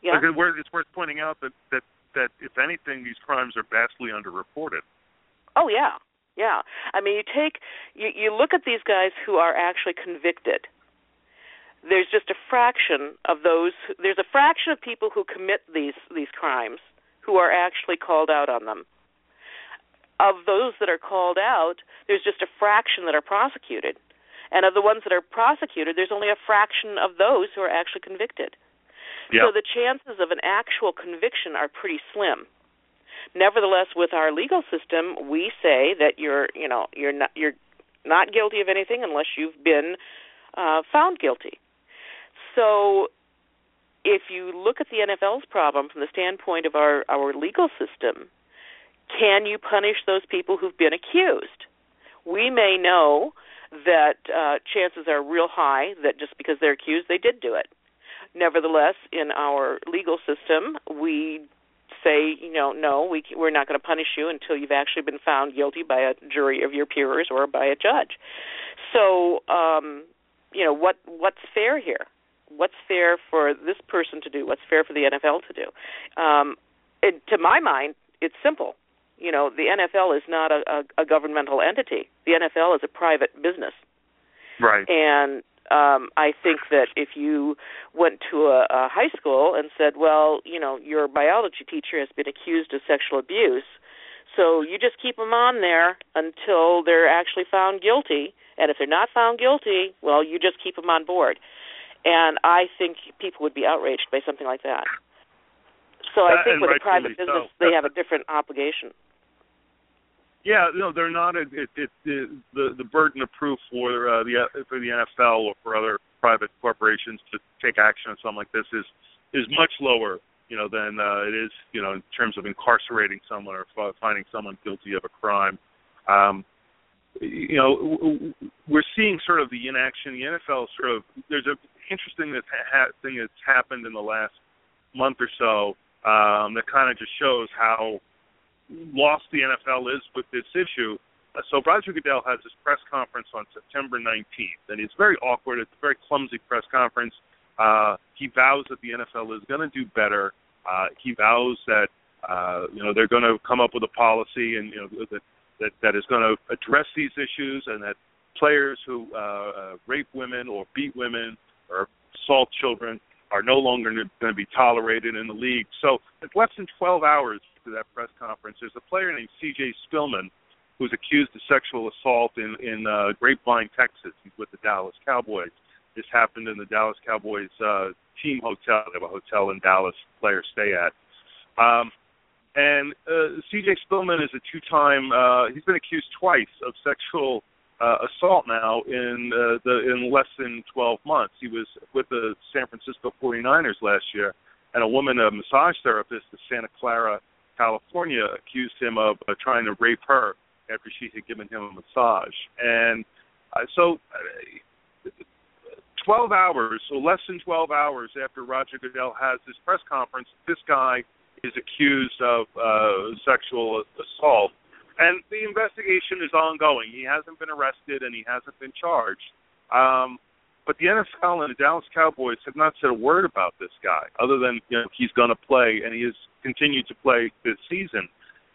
Yeah. It's worth pointing out that, that that if anything, these crimes are vastly underreported. Oh yeah, yeah. I mean, you take you you look at these guys who are actually convicted. There's just a fraction of those. There's a fraction of people who commit these these crimes who are actually called out on them of those that are called out, there's just a fraction that are prosecuted. And of the ones that are prosecuted, there's only a fraction of those who are actually convicted. Yeah. So the chances of an actual conviction are pretty slim. Nevertheless, with our legal system, we say that you're, you know, you're not you're not guilty of anything unless you've been uh, found guilty. So if you look at the NFL's problem from the standpoint of our our legal system, can you punish those people who've been accused? We may know that uh, chances are real high that just because they're accused, they did do it. Nevertheless, in our legal system, we say, you know, no, we we're not going to punish you until you've actually been found guilty by a jury of your peers or by a judge. So, um, you know, what what's fair here? What's fair for this person to do? What's fair for the NFL to do? Um, it, to my mind, it's simple. You know, the NFL is not a, a, a governmental entity. The NFL is a private business. Right. And um, I think that if you went to a, a high school and said, well, you know, your biology teacher has been accused of sexual abuse, so you just keep them on there until they're actually found guilty. And if they're not found guilty, well, you just keep them on board. And I think people would be outraged by something like that. So I think with a private business, so. they have a different obligation. Yeah, no, they're not. It, it, it, the the burden of proof for uh, the for the NFL or for other private corporations to take action on something like this is is much lower, you know, than uh, it is, you know, in terms of incarcerating someone or finding someone guilty of a crime. Um, you know, we're seeing sort of the inaction. The NFL sort of there's a interesting thing that's happened in the last month or so um, that kind of just shows how lost the NFL is with this issue. Uh, so Roger Goodell has this press conference on September 19th, and it's very awkward. It's a very clumsy press conference. Uh, he vows that the NFL is going to do better. Uh, he vows that uh, you know they're going to come up with a policy and you know that that, that is going to address these issues, and that players who uh, uh, rape women or beat women or assault children are no longer going to be tolerated in the league. So it's less than 12 hours to that press conference. There's a player named C.J. Spillman who's accused of sexual assault in in uh, Grapevine, Texas. He's with the Dallas Cowboys. This happened in the Dallas Cowboys uh, team hotel. They have a hotel in Dallas players stay at. Um, and uh, C.J. Spillman is a two-time. Uh, he's been accused twice of sexual uh, assault now in uh, the in less than 12 months. He was with the San Francisco 49ers last year, and a woman, a massage therapist in Santa Clara, California, accused him of uh, trying to rape her after she had given him a massage. And uh, so, uh, 12 hours, so less than 12 hours after Roger Goodell has his press conference, this guy is accused of uh, sexual assault. And the investigation is ongoing. He hasn't been arrested and he hasn't been charged. Um, but the NFL and the Dallas Cowboys have not said a word about this guy, other than you know he's going to play and he has continued to play this season.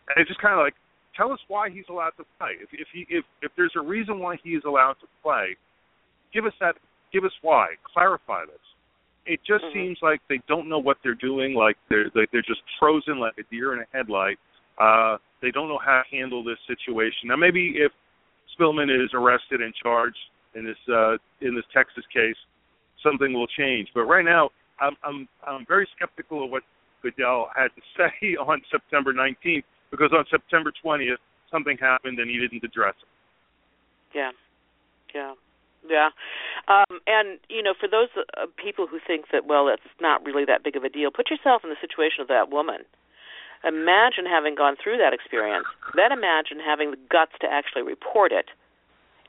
And it's just kind of like, tell us why he's allowed to play. If if he if if there's a reason why he is allowed to play, give us that. Give us why. Clarify this. It just mm-hmm. seems like they don't know what they're doing. Like they're like they're just frozen like a deer in a headlight. Uh, they don't know how to handle this situation. Now maybe if Spillman is arrested and charged in this uh, in this Texas case, something will change. But right now, I'm I'm I'm very skeptical of what Goodell had to say on September 19th because on September 20th something happened and he didn't address it. Yeah, yeah. Yeah, um, and you know, for those uh, people who think that well, it's not really that big of a deal, put yourself in the situation of that woman. Imagine having gone through that experience. Then imagine having the guts to actually report it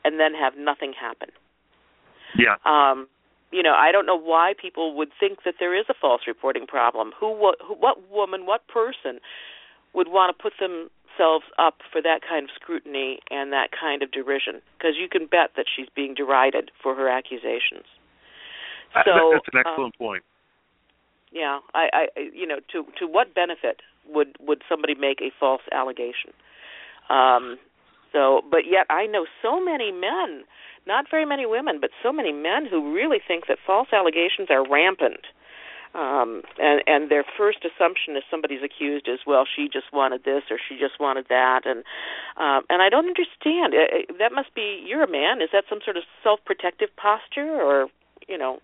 and then have nothing happen. Yeah. Um, you know, I don't know why people would think that there is a false reporting problem. Who, what, who, what woman, what person would want to put themselves up for that kind of scrutiny and that kind of derision? Because you can bet that she's being derided for her accusations. Uh, so that's an excellent um, point. Yeah, I, I, you know, to to what benefit would would somebody make a false allegation? Um, so, but yet I know so many men, not very many women, but so many men who really think that false allegations are rampant. Um, and and their first assumption is somebody's accused is well she just wanted this or she just wanted that. And um, and I don't understand. That must be you're a man. Is that some sort of self protective posture or you know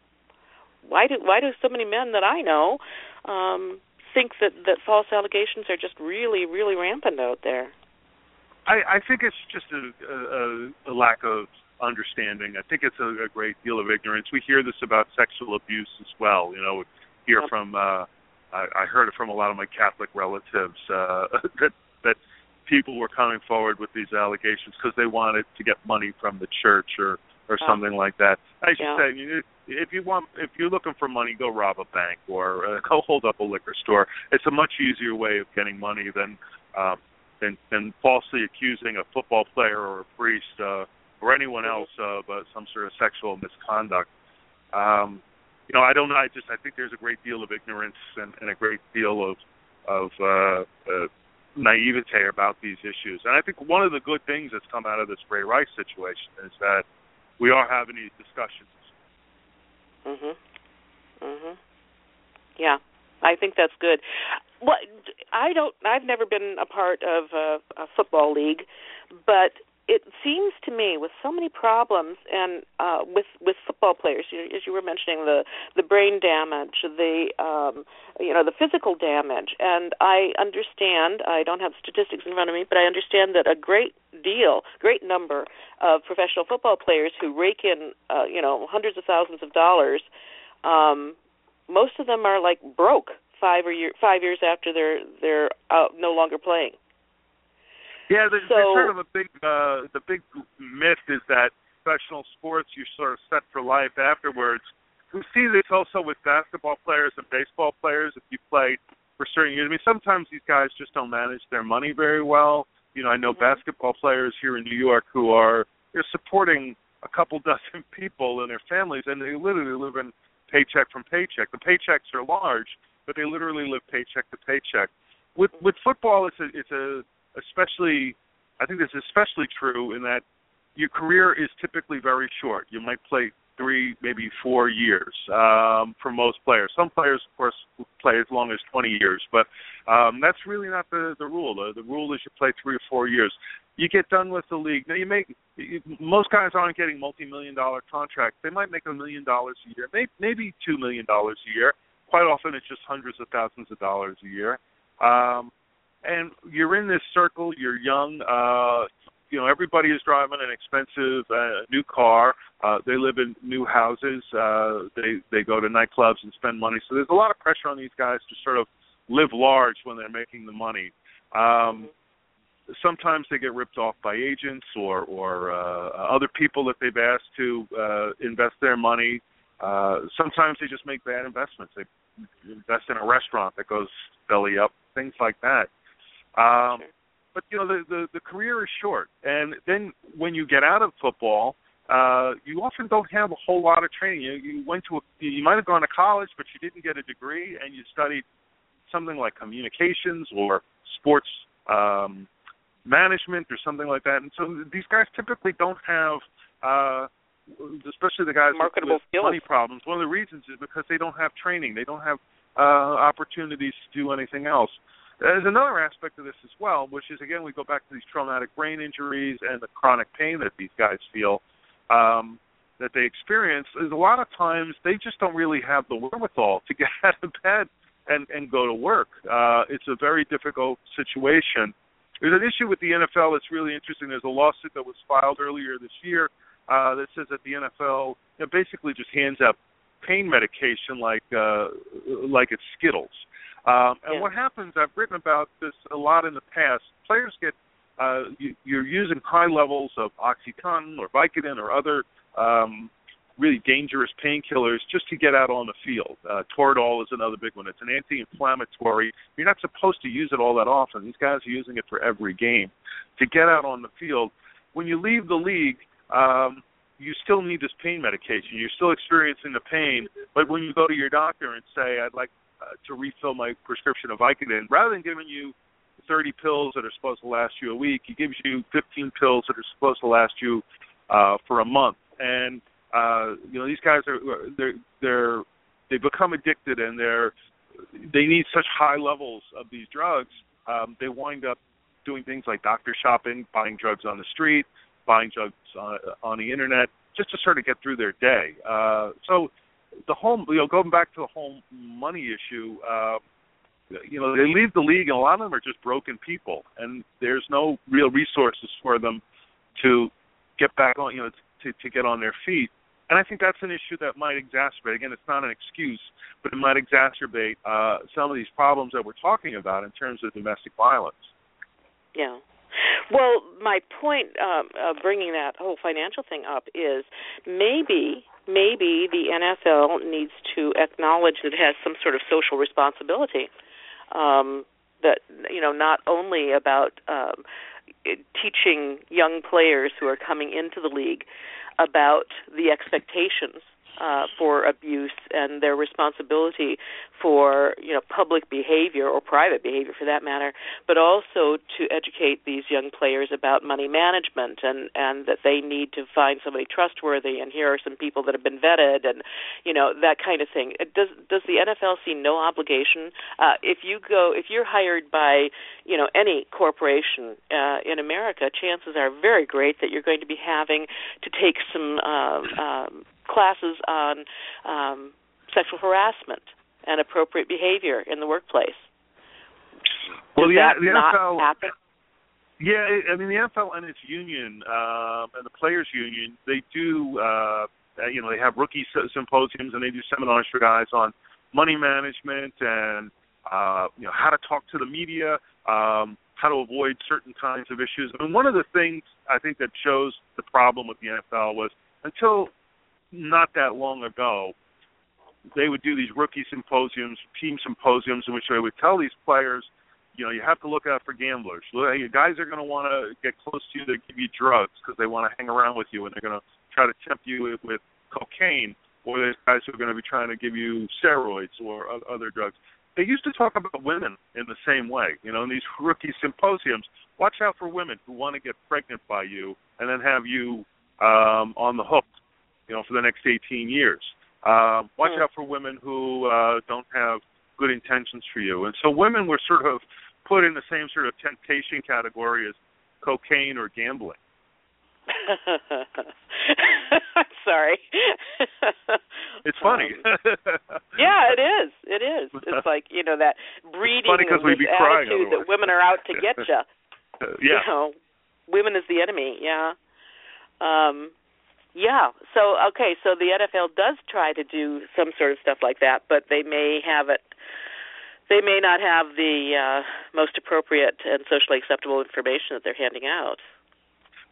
why do why do so many men that I know um, think that that false allegations are just really really rampant out there? I, I think it's just a, a, a lack of understanding. I think it's a, a great deal of ignorance. We hear this about sexual abuse as well. You know, hear from uh, I, I heard it from a lot of my Catholic relatives uh, that that people were coming forward with these allegations because they wanted to get money from the church or or something like that. I should Yeah. say, you- if you want, if you're looking for money, go rob a bank or uh, go hold up a liquor store. It's a much easier way of getting money than um, than than falsely accusing a football player or a priest uh, or anyone else of uh, some sort of sexual misconduct. Um, you know, I don't know. I just I think there's a great deal of ignorance and, and a great deal of of uh, uh, naivete about these issues. And I think one of the good things that's come out of this Ray Rice situation is that we are having these discussions. Mhm. Mhm. Yeah, I think that's good. What I don't I've never been a part of a, a football league, but it seems to me with so many problems and uh with with football players you, as you were mentioning the the brain damage the um you know the physical damage. And i understand i don't have statistics in front of me but i understand that a great deal great number of professional football players who rake in uh you know hundreds of thousands of dollars um most of them are like broke five or year five years after they're they're out no longer playing Yeah, there's, So- there's sort of a big uh the big myth is that professional sports you're sort of set for life afterwards. We see this also with basketball players and baseball players if you play for certain years. I mean sometimes these guys just don't manage their money very well. You know, I know Mhm. basketball players here in New York who are they're supporting a couple dozen people and their families and they literally live in paycheck from paycheck. The paychecks are large, but they literally live paycheck to paycheck. With with football it's a it's a especially I think this is especially true in that your career is typically very short. You might play three, maybe four years um, for most players. Some players, of course, play as long as 20 years, but um, that's really not the the rule. The, the rule is you play three or four years. You get done with the league. Now you make you, most guys aren't getting multi-million dollar contracts. They might make a million dollars a year, maybe maybe two million dollars a year. Quite often, it's just hundreds of thousands of dollars a year. Um, and you're in this circle. You're young. Uh, you know, everybody is driving an expensive uh, new car. Uh, they live in new houses. Uh, they they go to nightclubs and spend money. So there's a lot of pressure on these guys to sort of live large when they're making the money. Um, sometimes they get ripped off by agents or or uh, other people that they've asked to uh, invest their money. Uh, sometimes they just make bad investments. They invest in a restaurant that goes belly up, things like that. Um, Sure. But you know the, the the career is short, and then when you get out of football, uh, you often don't have a whole lot of training. You, you went to a, you might have gone to college, but you didn't get a degree, and you studied something like communications or sports um, management or something like that. And so these guys typically don't have, uh, especially the guys with- Marketable with skills. money problems. One of the reasons is because they don't have training. They don't have uh, opportunities to do anything else. There's another aspect of this as well, which is again we go back to these traumatic brain injuries and the chronic pain that these guys feel um, that they experience. Is a lot of times they just don't really have the wherewithal to get out of bed and and go to work. Uh, it's a very difficult situation. There's an issue with the NFL that's really interesting. There's a lawsuit that was filed earlier this year uh, that says that the NFL you know, basically just hands out pain medication like uh, like it's Skittles. Um, and Yeah. what happens? I've written about this a lot in the past. Players get uh, you, you're using high levels of OxyContin or Vicodin or other um, really dangerous painkillers just to get out on the field. Uh, Toradol is another big one. It's an anti-inflammatory. You're not supposed to use it all that often. These guys are using it for every game to get out on the field. When you leave the league, um, you still need this pain medication. You're still experiencing the pain, but when you go to your doctor and say, "I'd like uh, to refill my prescription of Vicodin," rather than giving you 30 pills that are supposed to last you a week, he gives you 15 pills that are supposed to last you uh, for a month. And uh, you know these guys are they're they're they become addicted and they're they need such high levels of these drugs. Um, they wind up doing things like doctor shopping, buying drugs on the street, buying drugs on, on the internet, just to sort of get through their day. Uh, so the whole, you know, going back to the whole money issue, uh, you know, they leave the league, and a lot of them are just broken people, and there's no real resources for them to get back on, you know, to to get on their feet. And I think that's an issue that might exacerbate. Again, it's not an excuse, but it might exacerbate uh, some of these problems that we're talking about in terms of domestic violence. Yeah. Well, my point um, of bringing that whole financial thing up is maybe maybe the NFL needs to acknowledge that it has some sort of social responsibility. Um, that you know, not only about um, teaching young players who are coming into the league about the expectations uh, for abuse and their responsibility for you know public behavior or private behavior for that matter, but also to educate these young players about money management and and that they need to find somebody trustworthy and here are some people that have been vetted and you know that kind of thing. Does does the NFL see no obligation uh, if you go if you're hired by you know any corporation uh, in America, chances are very great that you're going to be having to take some uh, um, classes on um, sexual harassment and appropriate behavior in the workplace. Well, Does yeah, that the NFL. happen? Yeah, I mean the NFL and its union um, and the players' union, they do. Uh, you know, they have rookie symposiums and they do seminars for guys on money management and uh, you know how to talk to the media, um, how to avoid certain kinds of issues. I mean, one of the things I think that shows the problem with the NFL was until not that long ago, they would do these rookie symposiums, team symposiums, in which they would tell these players, you know, you have to look out for gamblers. You guys are going to want to get close to you to give you drugs because they want to hang around with you, and they're going to try to tempt you with, with cocaine, or there's guys who are going to be trying to give you steroids or other drugs. They used to talk about women in the same way, you know, in these rookie symposiums. Watch out for women who want to get pregnant by you and then have you um, on the hook you know, for the next 18 years. Uh, watch Hmm. out for women who uh, don't have good intentions for you. And so women were sort of put in the same sort of temptation category as cocaine or gambling. I'm sorry. It's funny. Um, yeah, it is. It is. It's like you know that breeding funny 'cause of we'd this be crying attitude that women are out to get you. yeah. You know, women is the enemy. Yeah. Um, yeah. So okay. So the NFL does try to do some sort of stuff like that, but they may have it. They may not have the uh, most appropriate and socially acceptable information that they're handing out.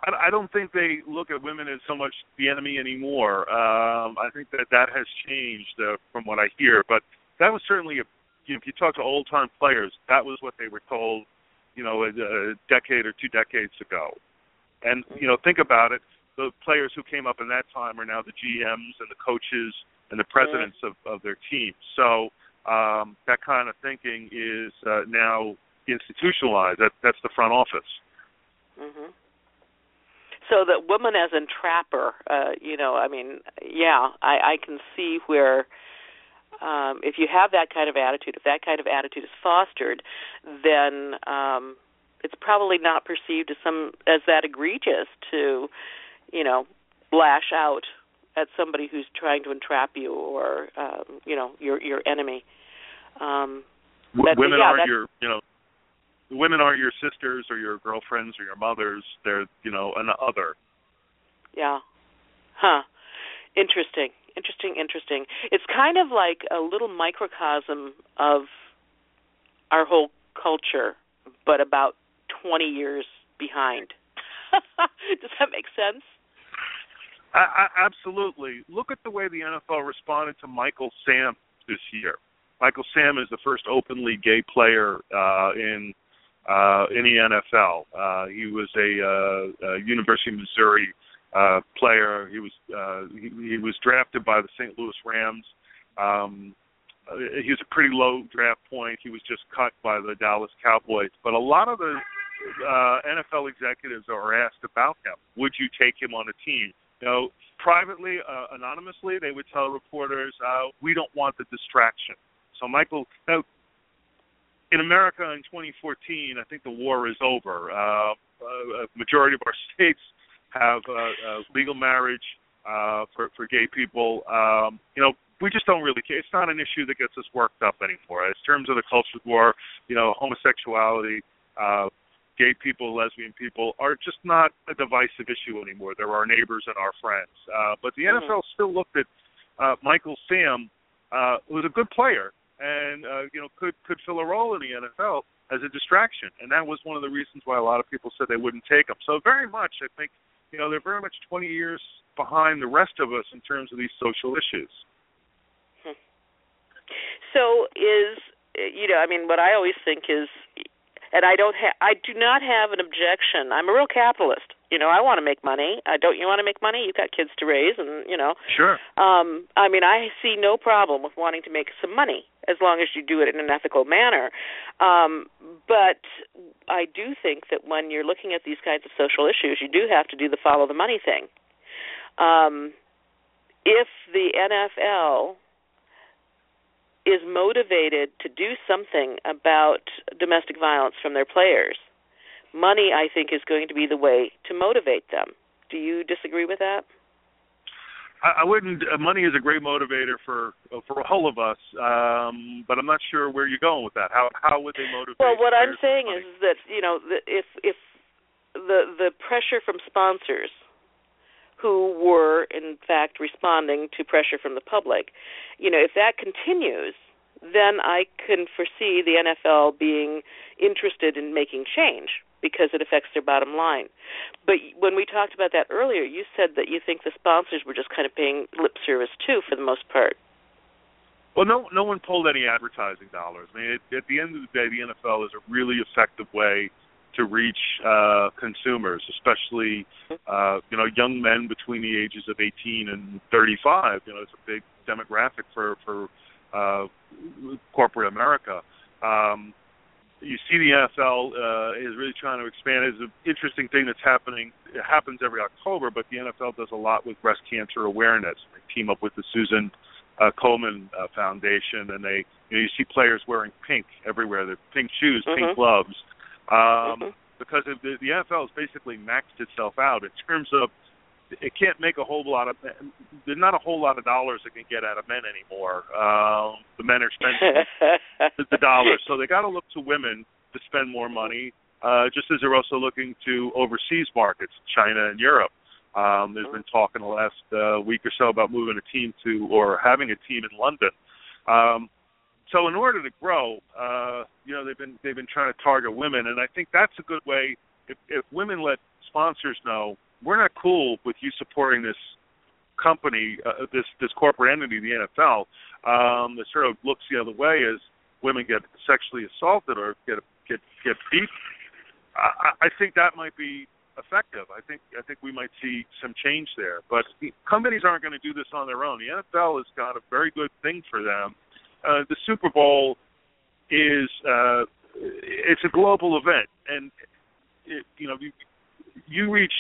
I, don't think they look at women as so much the enemy anymore. Um, I think that that has changed uh, from what I hear. But that was certainly a. You know, if you talk to old time players, that was what they were told. You know, a, a decade or two decades ago. And you know, think about it. The players who came up in that time are now the GMs and the coaches and the presidents of, of their teams. So um, that kind of thinking is uh, now institutionalized. That that's the front office. hmm So that woman as entrapper, uh, you know, I mean, yeah, I, I can see where um, if you have that kind of attitude, if that kind of attitude is fostered, then um, it's probably not perceived as some as that egregious to, you know, lash out at somebody who's trying to entrap you or um, you know your your enemy. Um, That- women yeah, aren't your you know women aren't your sisters or your girlfriends or your mothers they're you know an other Yeah. Huh. Interesting. Interesting, interesting. It's kind of like a little microcosm of our whole culture, but about 20 years behind. Does that make sense? I, I, absolutely. Look at the way the nfl responded to michael sam this year. Michael sam is the first openly gay player uh in uh in the nfl uh he was a uh, uh university of missouri uh player. He was uh he, he was drafted by the st louis rams. Um uh, he was a pretty low draft point. He was just cut by the dallas cowboys. But a lot of the uh nfl executives are asked about him. Would you take him on a team you know, privately, uh, anonymously, they would tell reporters, uh, "We don't want the distraction." So, Michael, now, in America in 2014, I think the war is over. Uh, a majority of our states have uh, uh, legal marriage uh, for for gay people. Um, you know, we just don't really care. It's not an issue that gets us worked up anymore. In terms of the culture war, you know, homosexuality. Uh, gay people, lesbian people are just not a divisive issue anymore. They're our neighbors and our friends. Uh, but the Mhm. NFL still looked at uh, Michael Sam, uh, who was a good player, and uh, you know could could fill a role in the NFL as a distraction, and that was one of the reasons why a lot of people said they wouldn't take him. So very much, I think, you know, they're very much 20 years behind the rest of us in terms of these social issues. Hmm. So is you know, I mean, what I always think is, and I don't have, I do not have an objection. I'm a real capitalist. You know, I want to make money. Uh, don't you want to make money? You've got kids to raise, and you know. Sure. Um, I mean, I see no problem with wanting to make some money as long as you do it in an ethical manner. Um, but I do think that when you're looking at these kinds of social issues, you do have to do the follow the money thing. Um, if the NFL is motivated to do something about domestic violence from their players, money, I think, is going to be the way to motivate them. Do you disagree with that? I, I wouldn't. Uh, money is a great motivator for for all of us, um, but I'm not sure where you're going with that. How how would they motivate? Well, what I'm saying is that you know if if the the pressure from sponsors who were in fact responding to pressure from the public, you know, if that continues, then I can foresee the NFL being interested in making change because it affects their bottom line. But when we talked about that earlier, you said that you think the sponsors were just kind of paying lip service too, for the most part. Well, no, no one pulled any advertising dollars. I mean, at the end of the day, the NFL is a really effective way to reach uh, consumers, especially uh, you know young men between the ages of 18 and 35. You know, it's a big demographic for for uh, corporate America. Um, you see the NFL uh, is really trying to expand. It's an interesting thing that's happening. It happens every October, but the NFL does a lot with breast cancer awareness. They team up with the Susan uh, Komen uh, Foundation, and they you know you see players wearing pink everywhere. The pink shoes, mm-hmm. pink gloves, um, mm-hmm. because the, the NFL has basically maxed itself out in terms of it can't make a whole lot of there's not a whole lot of dollars it can get out of men anymore. Um, the men are spending the, the dollars, so they got to look to women to spend more money. Uh, just as they're also looking to overseas markets, China and Europe. Um, there's been talk in the last uh, week or so about moving a team to or having a team in London. Um, so in order to grow, uh, you know they've been they've been trying to target women, and I think that's a good way. If, if women let sponsors know we're not cool with you supporting this company, uh, this this corporate entity, the NFL, um, that sort of looks the other way as women get sexually assaulted or get get get beat. I, I think that might be effective. I think I think we might see some change there. But companies aren't going to do this on their own. The NFL has got a very good thing for them. Uh, the Super Bowl is uh, it's a global event, and it, you know you, you reach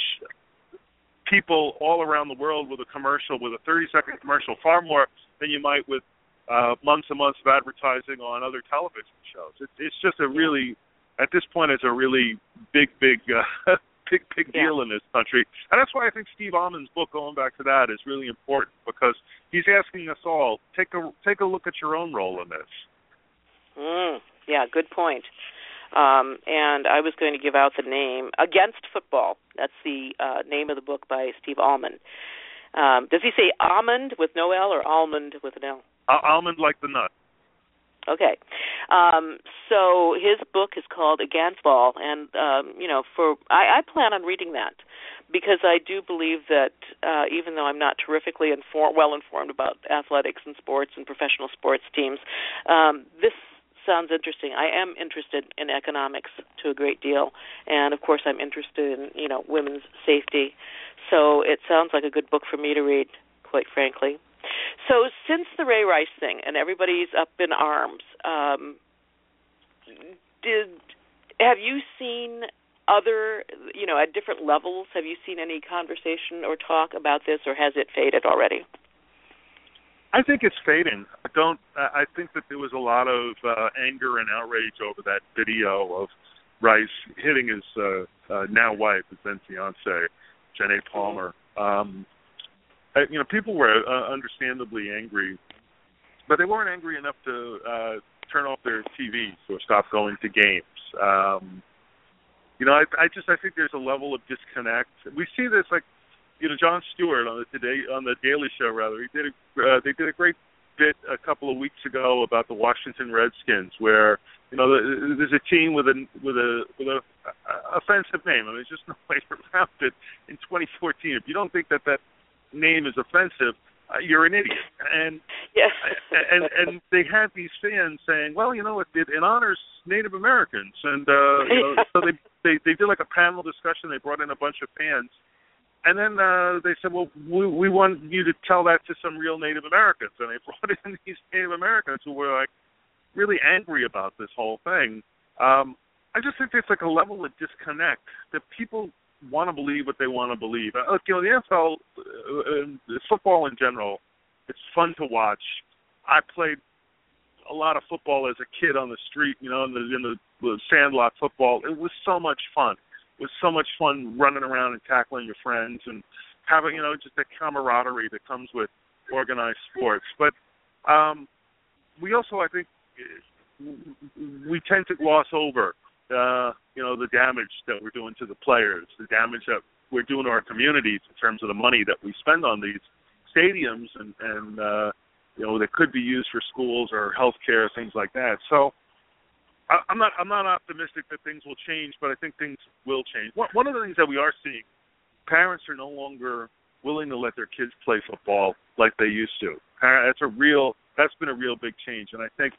people all around the world with a commercial, with a 30 second commercial, far more than you might with uh, months and months of advertising on other television shows. It, it's just a really, at this point, it's a really big, big, uh, big, big deal in this country, and that's why I think Steve Almond's book, going back to that, is really important because he's asking us all take a take a look at your own role in this. Mm, yeah, good point. Um, and I was going to give out the name Against Football. That's the uh, name of the book by Steve Almond. Um, does he say almond with no L or almond with an L? Uh, almond like the nut. Okay, um, so his book is called Against Ball, and um, you know, for I, I plan on reading that because I do believe that uh, even though I'm not terrifically informed, well informed about athletics and sports and professional sports teams, um, this sounds interesting. I am interested in economics to a great deal, and of course, I'm interested in you know women's safety. So it sounds like a good book for me to read, quite frankly. So since the Ray Rice thing and everybody's up in arms, um, did have you seen other you know at different levels? Have you seen any conversation or talk about this, or has it faded already? I think it's fading. I don't. I think that there was a lot of uh, anger and outrage over that video of Rice hitting his uh, uh, now wife, his then fiance, Janay Palmer. Um, I, you know, people were uh, understandably angry, but they weren't angry enough to uh, turn off their TVs or stop going to games. Um, you know, I, I just I think there's a level of disconnect. We see this like you know Jon Stewart on the today on the Daily Show rather he did a, uh, they did a great bit a couple of weeks ago about the Washington Redskins, where you know there's a team with a with a with a offensive name. I mean, there's just no way around it. In 2014, if you don't think that that name is offensive, uh, you're an idiot. And yes. and and they had these fans saying, well, you know, it it, it honors Native Americans, and uh, you know, so they they they did like a panel discussion. They brought in a bunch of fans, and then uh, they said, well, we we want you to tell that to some real Native Americans, and they brought in these Native Americans who were like really angry about this whole thing. Um, I just think there's like a level of disconnect that people want to believe what they want to believe. Uh, you know, the NFL, uh, football in general, it's fun to watch. I played a lot of football as a kid on the street, you know, in the in the, the sandlot football. It was so much fun. It was so much fun running around and tackling your friends and having, you know, just that camaraderie that comes with organized sports. But um we also, I think, we tend to gloss over uh, you know, the damage that we're doing to the players, the damage that we're doing to our communities in terms of the money that we spend on these stadiums and and uh, you know that could be used for schools or healthcare things like that. So I'm not I'm not optimistic that things will change, but I think things will change. One of the things that we are seeing, parents are no longer willing to let their kids play football like they used to. That's a real that's been a real big change, and I think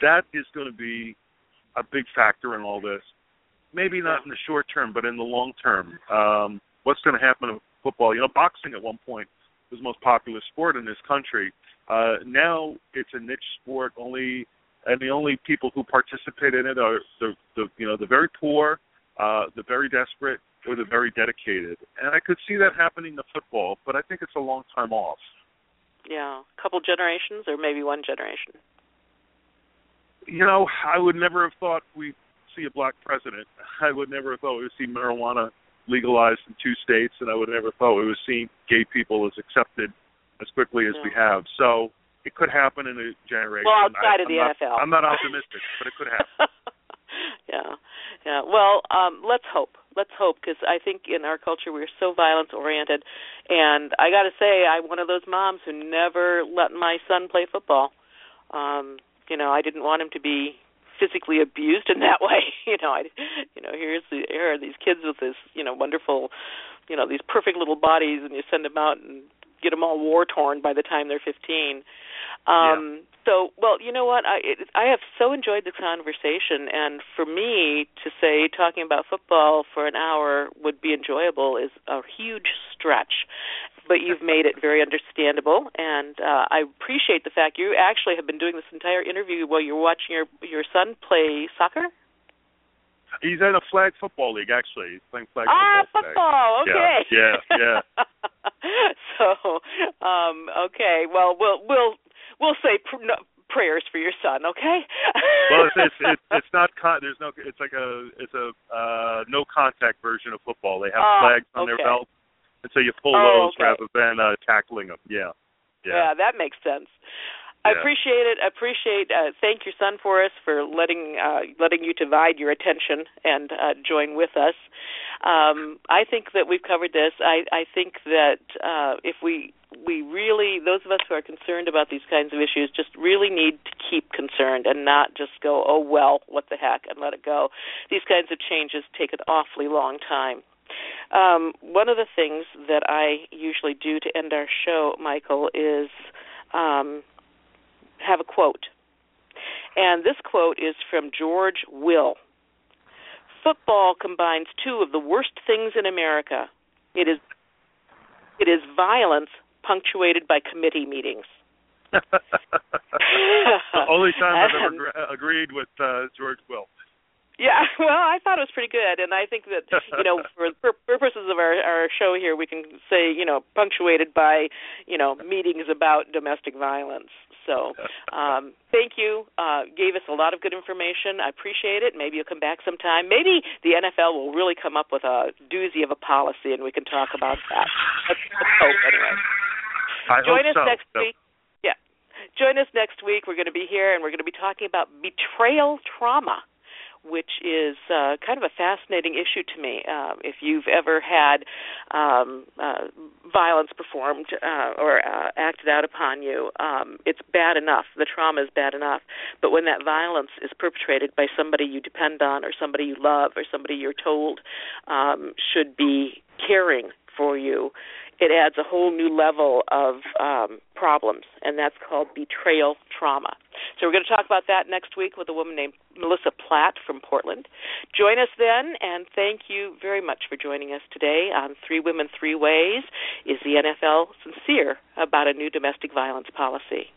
that is going to be a big factor in all this. Maybe not in the short term, but in the long term. Um, what's going to happen in football? You know, boxing at one point was the most popular sport in this country. Uh, now it's a niche sport. Only and the only people who participate in it are the, the you know the very poor, uh, the very desperate, or the very dedicated. And I could see that happening to football, but I think it's a long time off. Yeah, a couple generations, or maybe one generation you know, I would never have thought we'd see a black president. I would never have thought we would see marijuana legalized in two states, and I would never have thought we would see gay people as accepted as quickly as yeah. we have. So it could happen in a generation. Well, outside I, of the I'm NFL, not, I'm not optimistic, but it could happen. yeah, yeah. Well, um, let's hope. Let's hope because I think in our culture we're so violence oriented, and I got to say I'm one of those moms who never let my son play football. Um, you know, I didn't want him to be physically abused in that way. you know, I, you know, here's the here are these kids with this, you know, wonderful, you know, these perfect little bodies, and you send them out and get them all war torn by the time they're 15. Um, yeah. So, well, you know what? I it, I have so enjoyed the conversation, and for me to say talking about football for an hour would be enjoyable is a huge stretch but you've made it very understandable, and uh, I appreciate the fact you actually have been doing this entire interview while you're watching your your son play soccer. He's in a flag football league, actually. He's playing flag ah, football. football. Okay. Yeah, yeah, yeah. so, um, okay. Well, we'll we'll we'll say pr- no, prayers for your son. Okay. well, it's it's it's, it's not con- there's no it's like a it's a uh no contact version of football. They have uh, flags on okay. their belt and so you pull oh, those okay. rather than uh, tackling them. Yeah. Yeah, yeah that makes sense. Yeah. I appreciate it. I appreciate. Uh, thank your son for us for letting uh, letting you divide your attention and uh, join with us. Um, I think that we've covered this. I, I think that uh, if we we really those of us who are concerned about these kinds of issues just really need to keep concerned and not just go oh well what the heck and let it go. These kinds of changes take an awfully long time. Um, one of the things that I usually do to end our show, Michael, is um, have a quote. And this quote is from George Will. Football combines two of the worst things in America. It is it is violence punctuated by committee meetings. the only time I've ever agreed with uh, George Will. Yeah, well, I thought it was pretty good, and I think that you know, for, for purposes of our our show here, we can say you know, punctuated by you know meetings about domestic violence. So, um, thank you. Uh, gave us a lot of good information. I appreciate it. Maybe you'll come back sometime. Maybe the NFL will really come up with a doozy of a policy, and we can talk about that. Let's, let's hope anyway. I Join us so. next so. week. Yeah, join us next week. We're going to be here, and we're going to be talking about betrayal trauma which is uh, kind of a fascinating issue to me. Uh, if you've ever had um, uh, violence performed uh, or uh, acted out upon you, um, it's bad enough. The trauma is bad enough. But when that violence is perpetrated by somebody you depend on, or somebody you love, or somebody you're told um, should be caring for you, it adds a whole new level of um, problems, and that's called betrayal trauma. So we're going to talk about that next week with a woman named Melissa Platt from Portland. Join us then, and thank you very much for joining us today on Three Women, Three Ways. Is the NFL sincere about a new domestic violence policy?